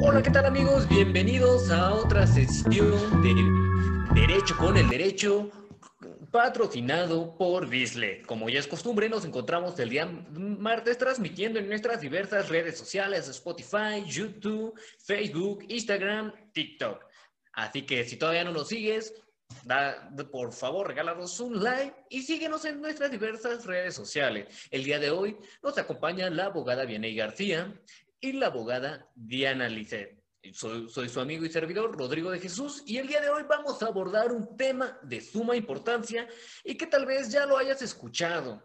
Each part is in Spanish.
Hola, ¿qué tal amigos? Bienvenidos a otra sesión de Derecho con el Derecho, patrocinado por Disle. Como ya es costumbre, nos encontramos el día martes transmitiendo en nuestras diversas redes sociales, Spotify, YouTube, Facebook, Instagram, TikTok. Así que si todavía no nos sigues, da, por favor, regálanos un like y síguenos en nuestras diversas redes sociales. El día de hoy nos acompaña la abogada Vianey García y la abogada Diana Lisset. Soy, soy, su amigo y servidor Rodrigo de Jesús y el día de hoy vamos a abordar un tema de suma importancia y que tal vez ya lo hayas escuchado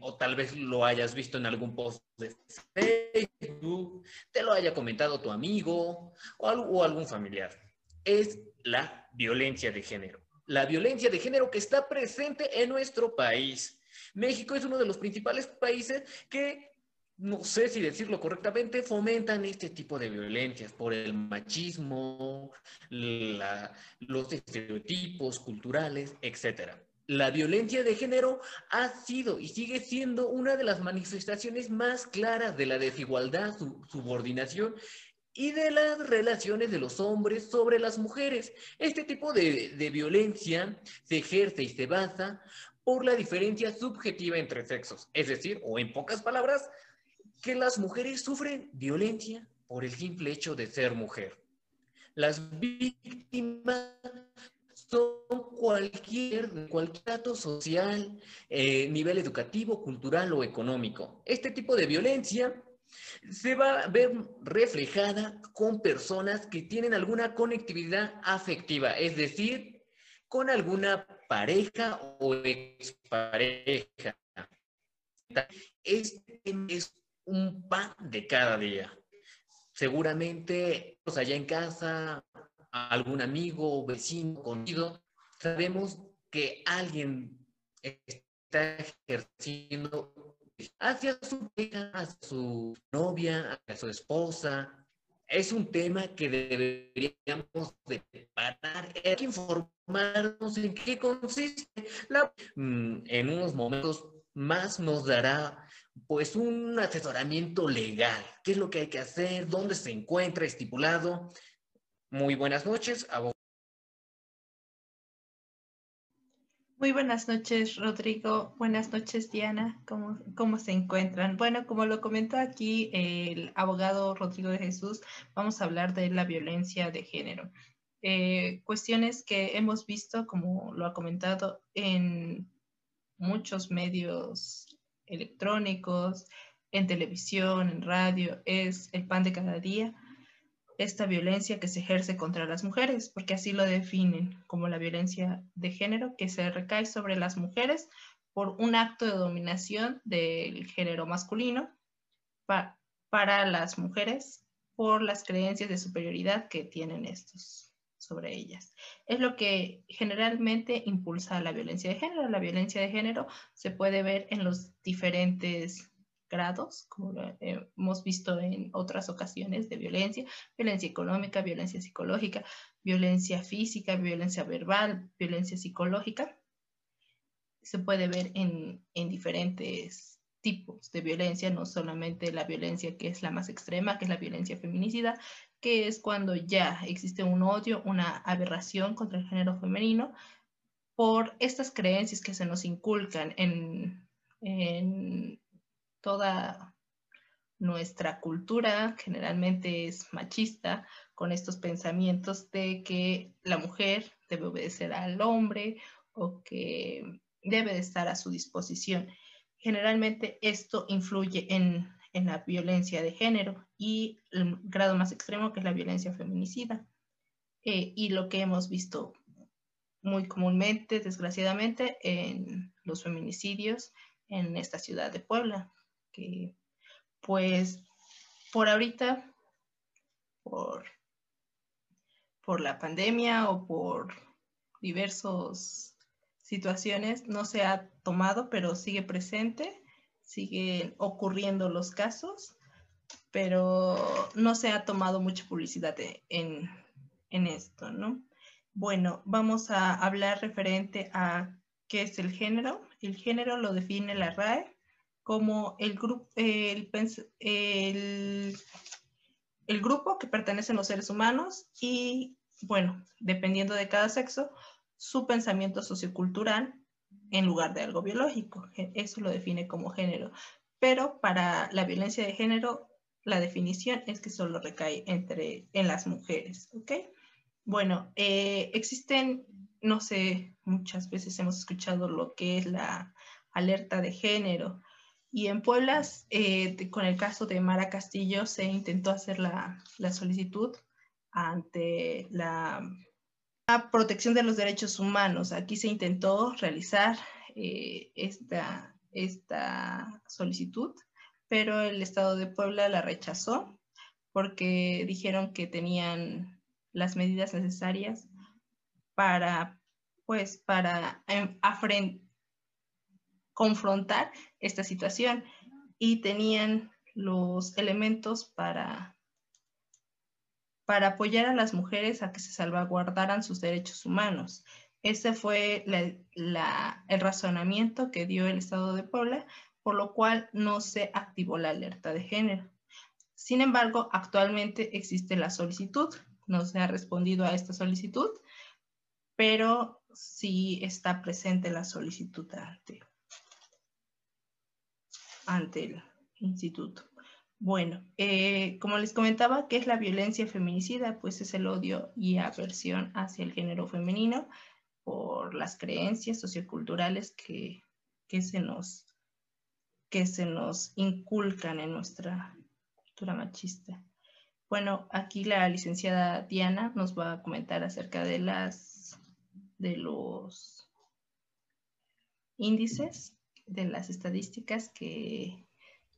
o tal vez lo hayas visto en algún post de Facebook, te lo haya comentado tu amigo o, o algún familiar. Es la violencia de género. La violencia de género que está presente en nuestro país. México es uno de los principales países que no sé si decirlo correctamente, fomentan este tipo de violencias por el machismo, los estereotipos culturales, etc. La violencia de género ha sido y sigue siendo una de las manifestaciones más claras de la desigualdad, su, subordinación y de las relaciones de los hombres sobre las mujeres. Este tipo de, de violencia se ejerce y se basa por la diferencia subjetiva entre sexos, es decir, o en pocas palabras, que las mujeres sufren violencia por el simple hecho de ser mujer. Las víctimas son cualquier, cualquier dato social, eh, nivel educativo, cultural o económico. Este tipo de violencia se va a ver reflejada con personas que tienen alguna conectividad afectiva, es decir, con alguna pareja o expareja. Este es un pan de cada día. Seguramente, pues allá en casa, algún amigo, vecino, conocido, sabemos que alguien está ejerciendo hacia su hija, hacia su novia, hacia su esposa. Es un tema que deberíamos de parar. Hay que informarnos en qué consiste. La, mm, en unos momentos más nos dará pues un asesoramiento legal. ¿Qué es lo que hay que hacer? ¿Dónde se encuentra estipulado? Muy buenas noches, abogado. Muy buenas noches, Rodrigo. Buenas noches, Diana. ¿Cómo, ¿Cómo, se encuentran? Bueno, como lo comentó aquí el abogado Rodrigo de Jesús, vamos a hablar de la violencia de género. Eh, cuestiones que hemos visto, como lo ha comentado, en muchos medios electrónicos, en televisión, en radio, es el pan de cada día, esta violencia que se ejerce contra las mujeres, porque así lo definen como la violencia de género que se recae sobre las mujeres por un acto de dominación del género masculino para las mujeres por las creencias de superioridad que tienen estos sobre ellas. Es lo que generalmente impulsa la violencia de género. La violencia de género se puede ver en los diferentes grados, como lo hemos visto en otras ocasiones de violencia, violencia económica, violencia psicológica, violencia física, violencia verbal, violencia psicológica. Se puede ver en, en diferentes tipos de violencia, no solamente la violencia que es la más extrema, que es la violencia feminicida, que es cuando ya existe un odio, una aberración contra el género femenino por estas creencias que se nos inculcan en, en toda nuestra cultura, generalmente es machista, con estos pensamientos de que la mujer debe obedecer al hombre o que debe de estar a su disposición. Generalmente esto influye en, la violencia de género y el grado más extremo que es la violencia feminicida. Eh, y lo que hemos visto muy comúnmente, desgraciadamente, en los feminicidios en esta ciudad de Puebla, que pues por ahorita, por, por la pandemia o por diversos situaciones no se ha tomado, pero sigue presente, siguen ocurriendo los casos, pero no se ha tomado mucha publicidad en, en esto, ¿no? Bueno, vamos a hablar referente a qué es el género. El género lo define la RAE como el, grupo, el, el, el grupo que pertenecen los seres humanos y, bueno, dependiendo de cada sexo, su pensamiento sociocultural en lugar de algo biológico. Eso lo define como género. Pero para la violencia de género, la definición es que solo recae entre, en las mujeres. ¿ok? Bueno, eh, existen, no sé, muchas veces hemos escuchado lo que es la alerta de género. Y en Puebla, eh, con el caso de Mara Castillo, se intentó hacer la, la solicitud ante la protección de los derechos humanos. Aquí se intentó realizar eh, esta, esta solicitud, pero el Estado de Puebla la rechazó porque dijeron que tenían las medidas necesarias para, pues, para em, confrontar esta situación y tenían los elementos para para apoyar a las mujeres a que se salvaguardaran sus derechos humanos. Ese fue el razonamiento que dio el Estado de Puebla, por lo cual no se activó la alerta de género. Sin embargo, actualmente existe la solicitud, no se ha respondido a esta solicitud, pero sí está presente la solicitud ante, ante el instituto. Bueno, eh, como les comentaba, ¿qué es la violencia feminicida? Pues es el odio y aversión hacia el género femenino por las creencias socioculturales que, que, se, nos, que se nos inculcan en nuestra cultura machista. Bueno, aquí la licenciada Diana nos va a comentar acerca de las de los índices, de las estadísticas que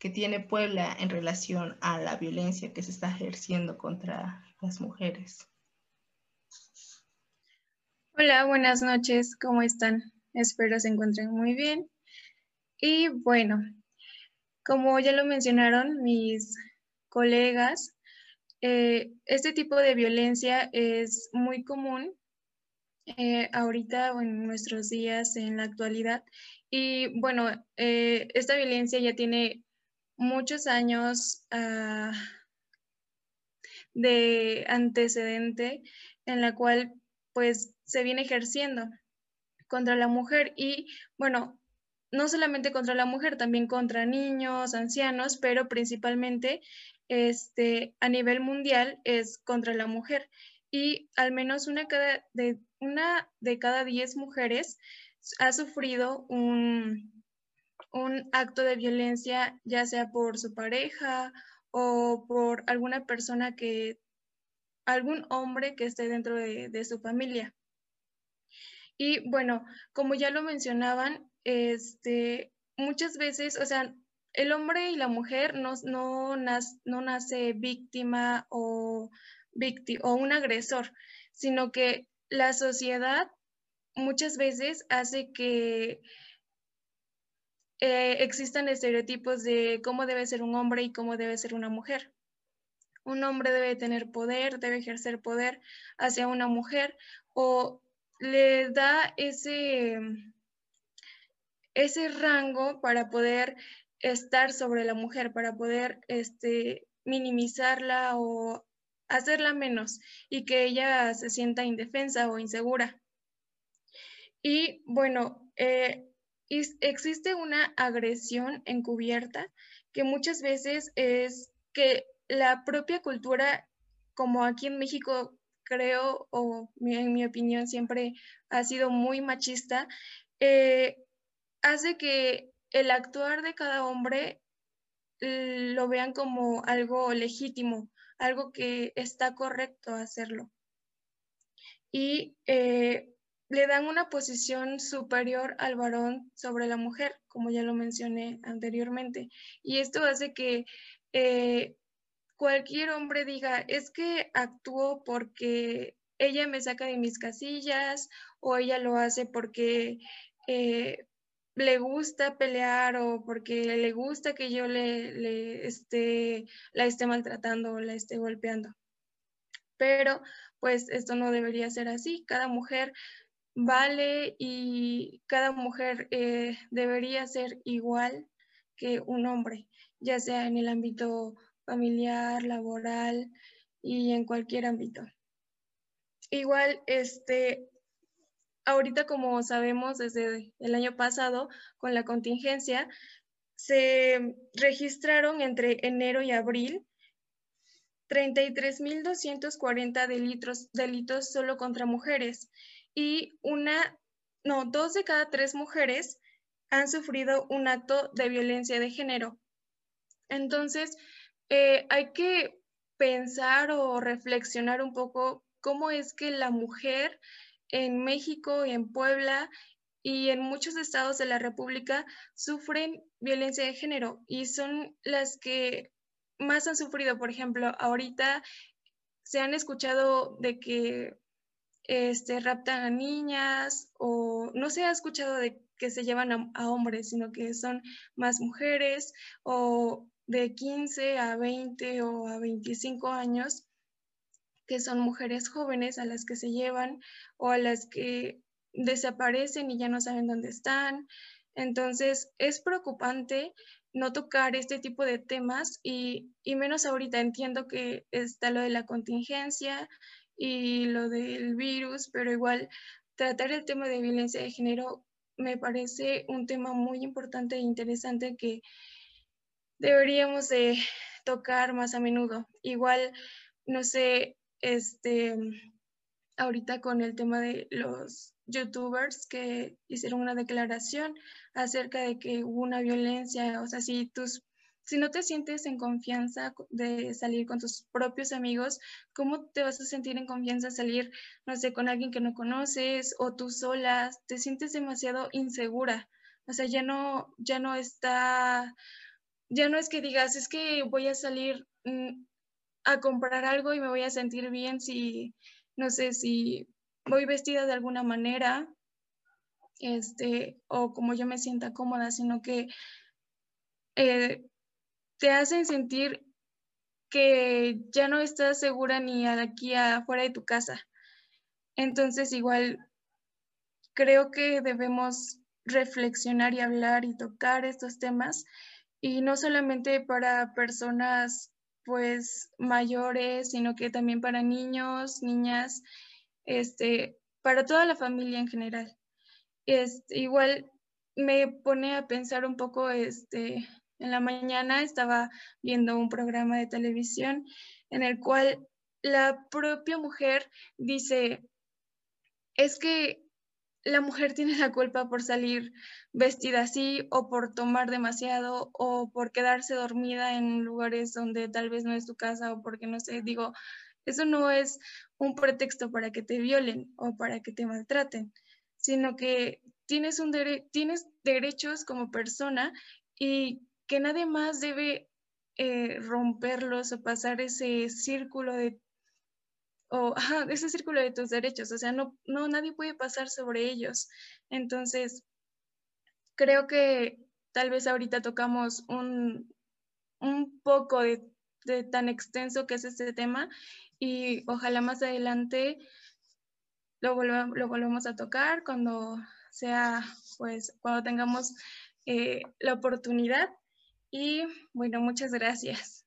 que tiene Puebla en relación a la violencia que se está ejerciendo contra las mujeres. Hola, buenas noches, ¿cómo están? Espero se encuentren muy bien. Y bueno, como ya lo mencionaron mis colegas, eh, este tipo de violencia es muy común eh, ahorita o en nuestros días, en la actualidad. Y bueno, eh, esta violencia ya tiene muchos años ah, de antecedente en la cual pues se viene ejerciendo contra la mujer y bueno, no solamente contra la mujer, también contra niños, ancianos, pero principalmente este, a nivel mundial es contra la mujer. Y al menos una, cada, de, una de cada diez mujeres ha sufrido un, un acto de violencia, ya sea por su pareja o por alguna persona que, algún hombre que esté dentro de, su familia. Y bueno, como ya lo mencionaban, este, muchas veces, o sea, el hombre y la mujer no, no, no nace víctima o, o un agresor, sino que la sociedad muchas veces hace que eh, existen estereotipos de cómo debe ser un hombre y cómo debe ser una mujer. Un hombre debe tener poder, debe ejercer poder hacia una mujer o le da ese, ese rango para poder estar sobre la mujer, para poder este, minimizarla o hacerla menos y que ella se sienta indefensa o insegura. Y bueno, eh, existe una agresión encubierta que muchas veces es que la propia cultura, como aquí en México creo, o en mi opinión siempre ha sido muy machista, eh, hace que el actuar de cada hombre lo vean como algo legítimo, algo que está correcto hacerlo. Y eh, le dan una posición superior al varón sobre la mujer, como ya lo mencioné anteriormente. Y esto hace que eh, cualquier hombre diga, es que actúo porque ella me saca de mis casillas o ella lo hace porque eh, le gusta pelear o porque le gusta que yo le, esté, la esté maltratando o la esté golpeando. Pero pues esto no debería ser así. Cada mujer vale y cada mujer eh, debería ser igual que un hombre, ya sea en el ámbito familiar, laboral y en cualquier ámbito. Igual, este, ahorita como sabemos desde el año pasado con la contingencia, se registraron entre enero y abril 33.240 delitos, delitos solo contra mujeres y una, no, dos de cada tres mujeres han sufrido un acto de violencia de género. Entonces, eh, hay que pensar o reflexionar un poco cómo es que la mujer en México en Puebla y en muchos estados de la República sufren violencia de género y son las que más han sufrido. Por ejemplo, ahorita se han escuchado de que este, raptan a niñas o no se ha escuchado de que se llevan a, a hombres, sino que son más mujeres o de 15 a 20 o a 25 años que son mujeres jóvenes a las que se llevan o a las que desaparecen y ya no saben dónde están. Entonces, es preocupante no tocar este tipo de temas y, menos ahorita entiendo que está lo de la contingencia y lo del virus, pero igual tratar el tema de violencia de género me parece un tema muy importante e interesante que deberíamos de tocar más a menudo. Igual, no sé, este, ahorita con el tema de los youtubers que hicieron una declaración acerca de que hubo una violencia, o sea, si tus si no te sientes en confianza de salir con tus propios amigos, ¿cómo te vas a sentir en confianza salir, no sé, con alguien que no conoces o tú sola? Te sientes demasiado insegura. O sea, ya no, ya no está, ya no es que digas, es que voy a salir mm, a comprar algo y me voy a sentir bien si, no sé, si voy vestida de alguna manera, este, o como yo me sienta cómoda, sino que eh, te hacen sentir que ya no estás segura ni aquí afuera de tu casa. Entonces, igual, creo que debemos reflexionar y hablar y tocar estos temas, y no solamente para personas pues mayores, sino que también para niños, niñas, este, para toda la familia en general. Este, igual me pone a pensar un poco, este, en la mañana estaba viendo un programa de televisión en el cual la propia mujer dice, es que la mujer tiene la culpa por salir vestida así o por tomar demasiado o por quedarse dormida en lugares donde tal vez no es tu casa o porque no sé, digo, eso no es un pretexto para que te violen o para que te maltraten, sino que tienes, un tienes derechos como persona y que nadie más debe eh, romperlos o pasar ese círculo de o ese círculo de tus derechos, o sea, no, no, nadie puede pasar sobre ellos. Entonces, creo que tal vez ahorita tocamos un, un poco de, tan extenso que es este tema y ojalá más adelante lo, volvamos, lo volvemos a tocar cuando sea, pues, cuando tengamos eh, la oportunidad. Y bueno, muchas gracias.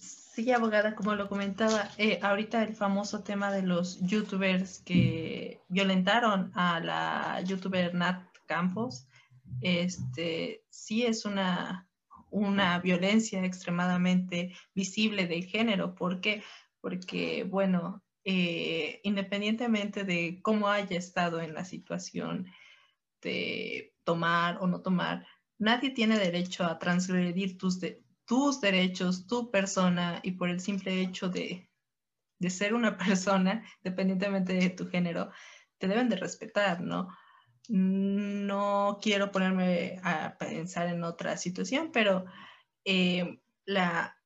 Sí, abogada, como lo comentaba, eh, ahorita el famoso tema de los youtubers que violentaron a la youtuber Nat Campos, este, sí es una, una violencia extremadamente visible de género. ¿Por qué? Porque, bueno, eh, independientemente de cómo haya estado en la situación de tomar o no tomar, nadie tiene derecho a transgredir tus, de, tus derechos, tu persona y por el simple hecho de, ser una persona, dependientemente de tu género, te deben de respetar, ¿no? No quiero ponerme a pensar en otra situación, pero eh, la,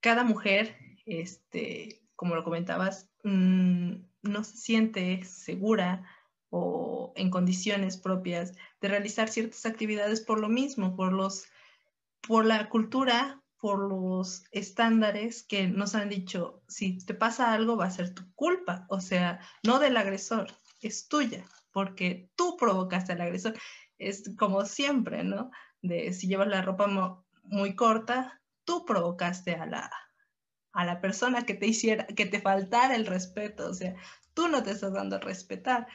cada mujer, este, como lo comentabas, mm, no se siente segura o en condiciones propias de realizar ciertas actividades por lo mismo, por los por la cultura por los estándares que nos han dicho, si te pasa algo va a ser tu culpa, o sea, no del agresor, es tuya, porque tú provocaste al agresor. Es como siempre, ¿no? De si llevas la ropa muy corta, tú provocaste a la, a la persona que te hiciera, que te faltara el respeto, o sea, tú no te estás dando a respetar.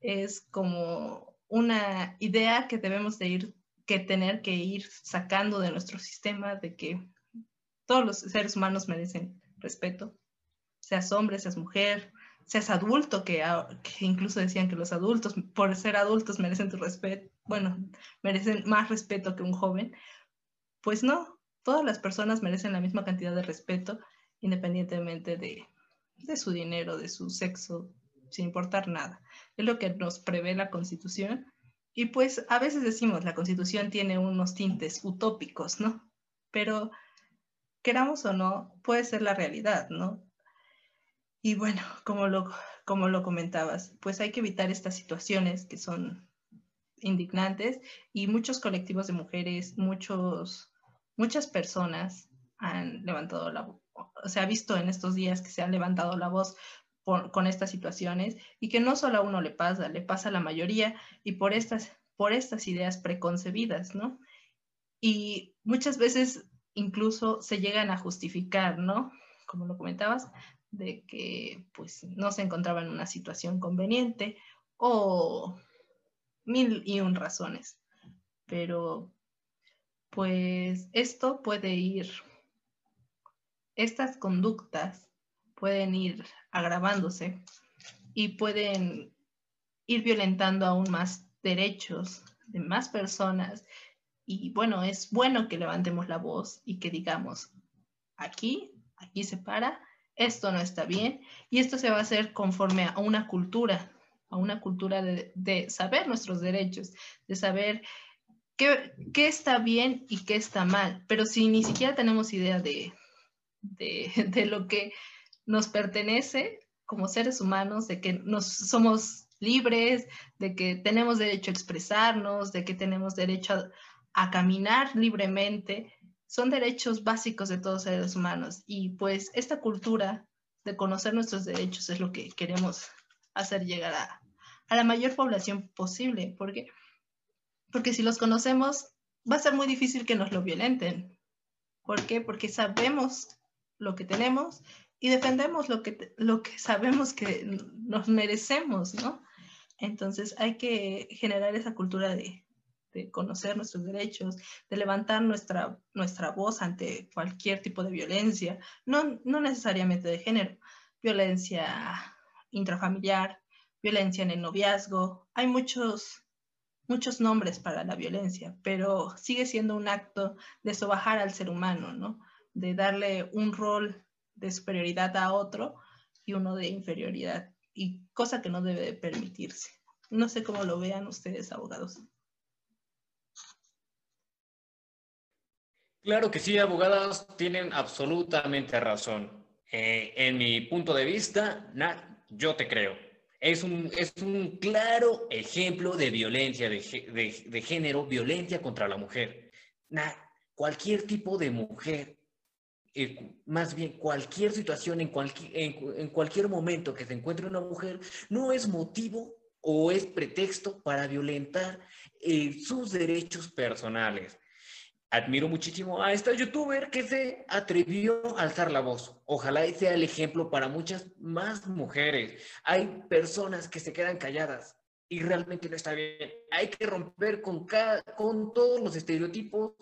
Es como una idea que debemos de ir que tener que ir sacando de nuestro sistema de que todos los seres humanos merecen respeto, seas hombre, seas mujer, seas adulto, que, que, incluso decían que los adultos, por ser adultos, merecen tu respeto, bueno, merecen más respeto que un joven. Pues no, todas las personas merecen la misma cantidad de respeto, independientemente de, de su dinero, de su sexo, sin importar nada. Es lo que nos prevé la Constitución y pues a veces decimos, la constitución tiene unos tintes utópicos, ¿no? Pero queramos o no, puede ser la realidad, ¿no? Y bueno, como lo, como lo comentabas, pues hay que evitar estas situaciones que son indignantes y muchos colectivos de mujeres, muchos, muchas personas han levantado la voz, se ha visto en estos días que se han levantado la voz con estas situaciones y que no solo a uno le pasa, le pasa a la mayoría y por estas, por estas ideas preconcebidas, ¿no? Y muchas veces incluso se llegan a justificar, ¿no? Como lo comentabas, de que pues no se encontraba en una situación conveniente o mil y un razones. Pero pues esto puede ir, estas conductas pueden ir agravándose y pueden ir violentando aún más derechos de más personas. Y bueno, es bueno que levantemos la voz y que digamos, aquí, aquí se para, esto no está bien. Y esto se va a hacer conforme a una cultura, a una cultura de, saber nuestros derechos, de saber qué, qué, está bien y qué está mal. Pero si ni siquiera tenemos idea de, de, de lo que nos pertenece como seres humanos, de que nos somos libres, de que tenemos derecho a expresarnos, de que tenemos derecho a, caminar libremente, son derechos básicos de todos seres humanos. Y pues esta cultura de conocer nuestros derechos es lo que queremos hacer llegar a, a la mayor población posible, porque, porque si los conocemos va a ser muy difícil que nos lo violenten. ¿Por qué? Porque sabemos lo que tenemos y defendemos lo que, lo que sabemos que nos merecemos, ¿no? Entonces hay que generar esa cultura de, de conocer nuestros derechos, de levantar nuestra, nuestra voz ante cualquier tipo de violencia, no, no necesariamente de género, violencia intrafamiliar, violencia en el noviazgo. Hay muchos, muchos nombres para la violencia, pero sigue siendo un acto de sobajar al ser humano, ¿no? De darle un rol de superioridad a otro y uno de inferioridad, y cosa que no debe de permitirse. No sé cómo lo vean ustedes, abogados. Claro que sí, abogados tienen absolutamente razón. Eh, en mi punto de vista, yo te creo. Es un, es un claro ejemplo de violencia de, de, género, violencia contra la mujer. cualquier tipo de mujer más bien cualquier situación, en, cualquier, en, cualquier momento que se encuentre una mujer, no es motivo o es pretexto para violentar eh, sus derechos personales. Admiro muchísimo a esta youtuber que se atrevió a alzar la voz. Ojalá sea el ejemplo para muchas más mujeres. Hay personas que se quedan calladas y realmente no está bien. Hay que romper con, cada, con todos los estereotipos,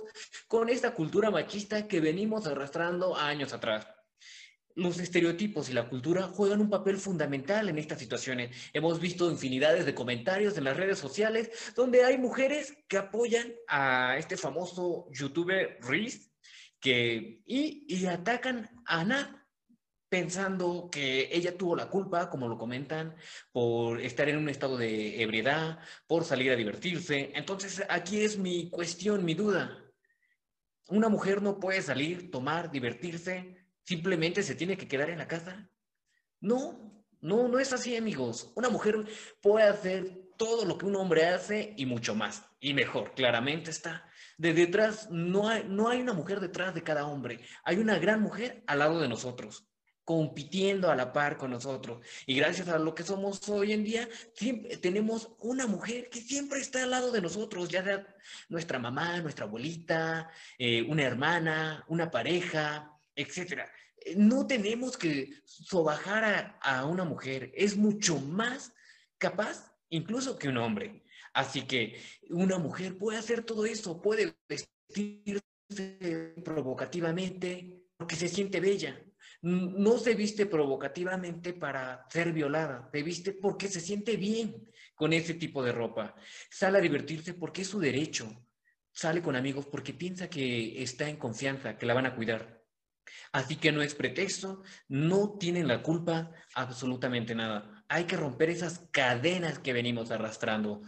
con esta cultura machista que venimos arrastrando años atrás. Los estereotipos y la cultura juegan un papel fundamental en estas situaciones. Hemos visto infinidades de comentarios en las redes sociales donde hay mujeres que apoyan a este famoso youtuber Reese que, y, y atacan a Nat pensando que ella tuvo la culpa, como lo comentan, por estar en un estado de ebriedad, por salir a divertirse. Entonces, aquí es mi cuestión, mi duda. Una mujer no puede salir, tomar, divertirse, simplemente se tiene que quedar en la casa. No, no, no es así, amigos. Una mujer puede hacer todo lo que un hombre hace y mucho más. Y mejor, claramente está. De detrás, no hay, no hay una mujer detrás de cada hombre. Hay una gran mujer al lado de nosotros compitiendo a la par con nosotros. Y gracias a lo que somos hoy en día, tenemos una mujer que siempre está al lado de nosotros, ya sea nuestra mamá, nuestra abuelita, eh, una hermana, una pareja, etcétera. Eh, no tenemos que sobajar a, a una mujer, es mucho más capaz incluso que un hombre. Así que una mujer puede hacer todo eso, puede vestirse provocativamente porque se siente bella, no se viste provocativamente para ser violada, se viste porque se siente bien con ese tipo de ropa. Sale a divertirse porque es su derecho. Sale con amigos porque piensa que está en confianza, que la van a cuidar. Así que no es pretexto, no tienen la culpa absolutamente nada. Hay que romper esas cadenas que venimos arrastrando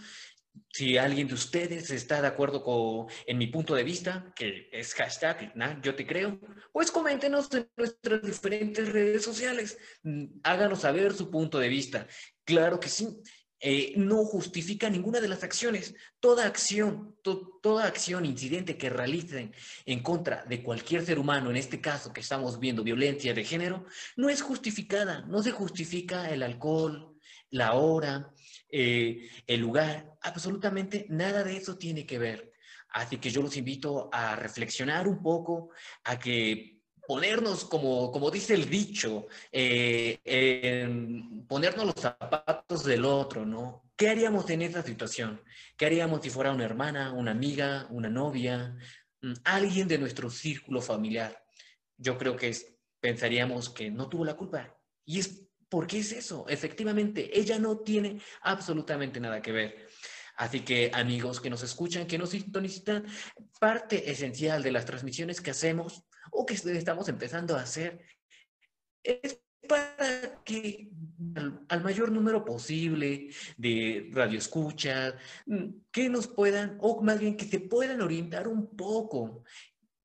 si alguien de ustedes está de acuerdo con en mi punto de vista, que es hashtag, yo te creo, pues coméntenos en nuestras diferentes redes sociales. Mm, háganos saber su punto de vista. Claro que sí. Eh, no justifica ninguna de las acciones. Toda acción, toda acción, incidente que realicen en contra de cualquier ser humano, en este caso que estamos viendo violencia de género, no es justificada. No se justifica el alcohol, la hora, eh, el lugar, absolutamente nada de eso tiene que ver. Así que yo los invito a reflexionar un poco, a que ponernos, como, como dice el dicho, eh, ponernos los zapatos del otro, ¿no? ¿Qué haríamos en esa situación? ¿Qué haríamos si fuera una hermana, una amiga, una novia, mm, alguien de nuestro círculo familiar? Yo creo que pensaríamos que no tuvo la culpa. Y es ¿Por qué es eso? Efectivamente, ella no tiene absolutamente nada que ver. Así que amigos que nos escuchan, que nos sintonizan, parte esencial de las transmisiones que hacemos o que estamos empezando a hacer es para que al, mayor número posible de radioescuchas, mm, que nos puedan, o más bien que se puedan orientar un poco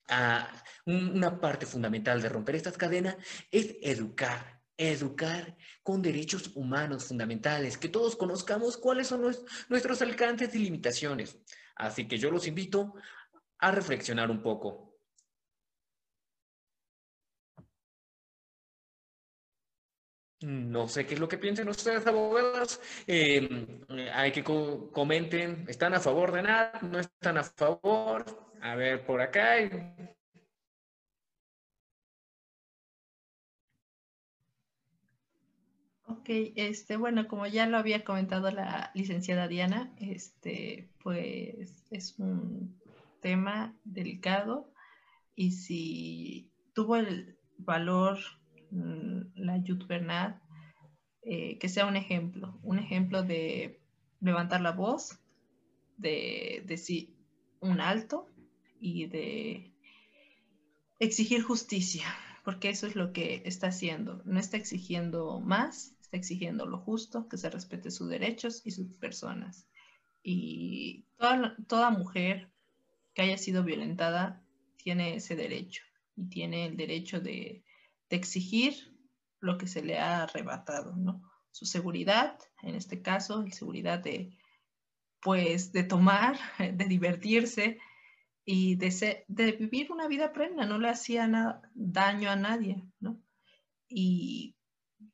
a una parte fundamental de romper estas cadenas, es educar educar con derechos humanos fundamentales, que todos conozcamos cuáles son nuestros alcances y limitaciones. Así que yo los invito a reflexionar un poco. No sé qué es lo que piensen ustedes, abogados. Em, hay que comenten, ¿están a favor de nada? ¿No están a favor? A ver, por acá. Ok, este, bueno, como ya lo había comentado la licenciada Diana, este, pues es un tema delicado y si tuvo el valor mm, la Yut Bernat, eh, que sea un ejemplo, un ejemplo de levantar la voz, de decir un alto y de exigir justicia, porque eso es lo que está haciendo. No está exigiendo más, está exigiendo lo justo, que se respete sus derechos y sus personas. Y toda, toda mujer que haya sido violentada tiene ese derecho y tiene el derecho de, exigir lo que se le ha arrebatado, ¿no? Su seguridad, en este caso, la seguridad de, pues, de tomar, de divertirse y de, de vivir una vida plena, no le hacía daño a nadie, ¿no? Y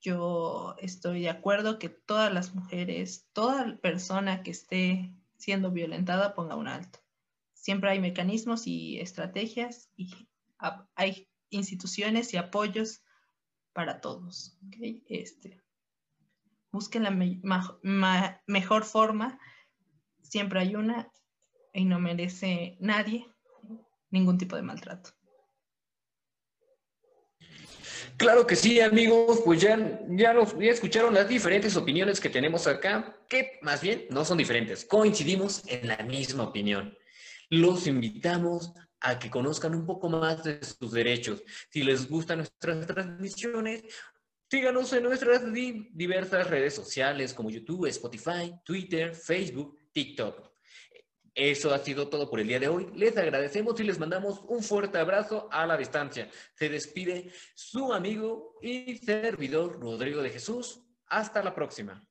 yo estoy de acuerdo que todas las mujeres, toda persona que esté siendo violentada ponga un alto. Siempre hay mecanismos y estrategias y hay instituciones y apoyos para todos. Este, busquen la mejor forma, siempre hay una y no merece nadie ningún tipo de maltrato. Claro que sí, amigos, pues ya, ya, escucharon las diferentes opiniones que tenemos acá, que más bien no son diferentes, coincidimos en la misma opinión. Los invitamos a que conozcan un poco más de sus derechos. Si les gustan nuestras transmisiones, síganos en nuestras diversas redes sociales como YouTube, Spotify, Twitter, Facebook, TikTok. Eso ha sido todo por el día de hoy. Les agradecemos y les mandamos un fuerte abrazo a la distancia. Se despide su amigo y servidor Rodrigo de Jesús. Hasta la próxima.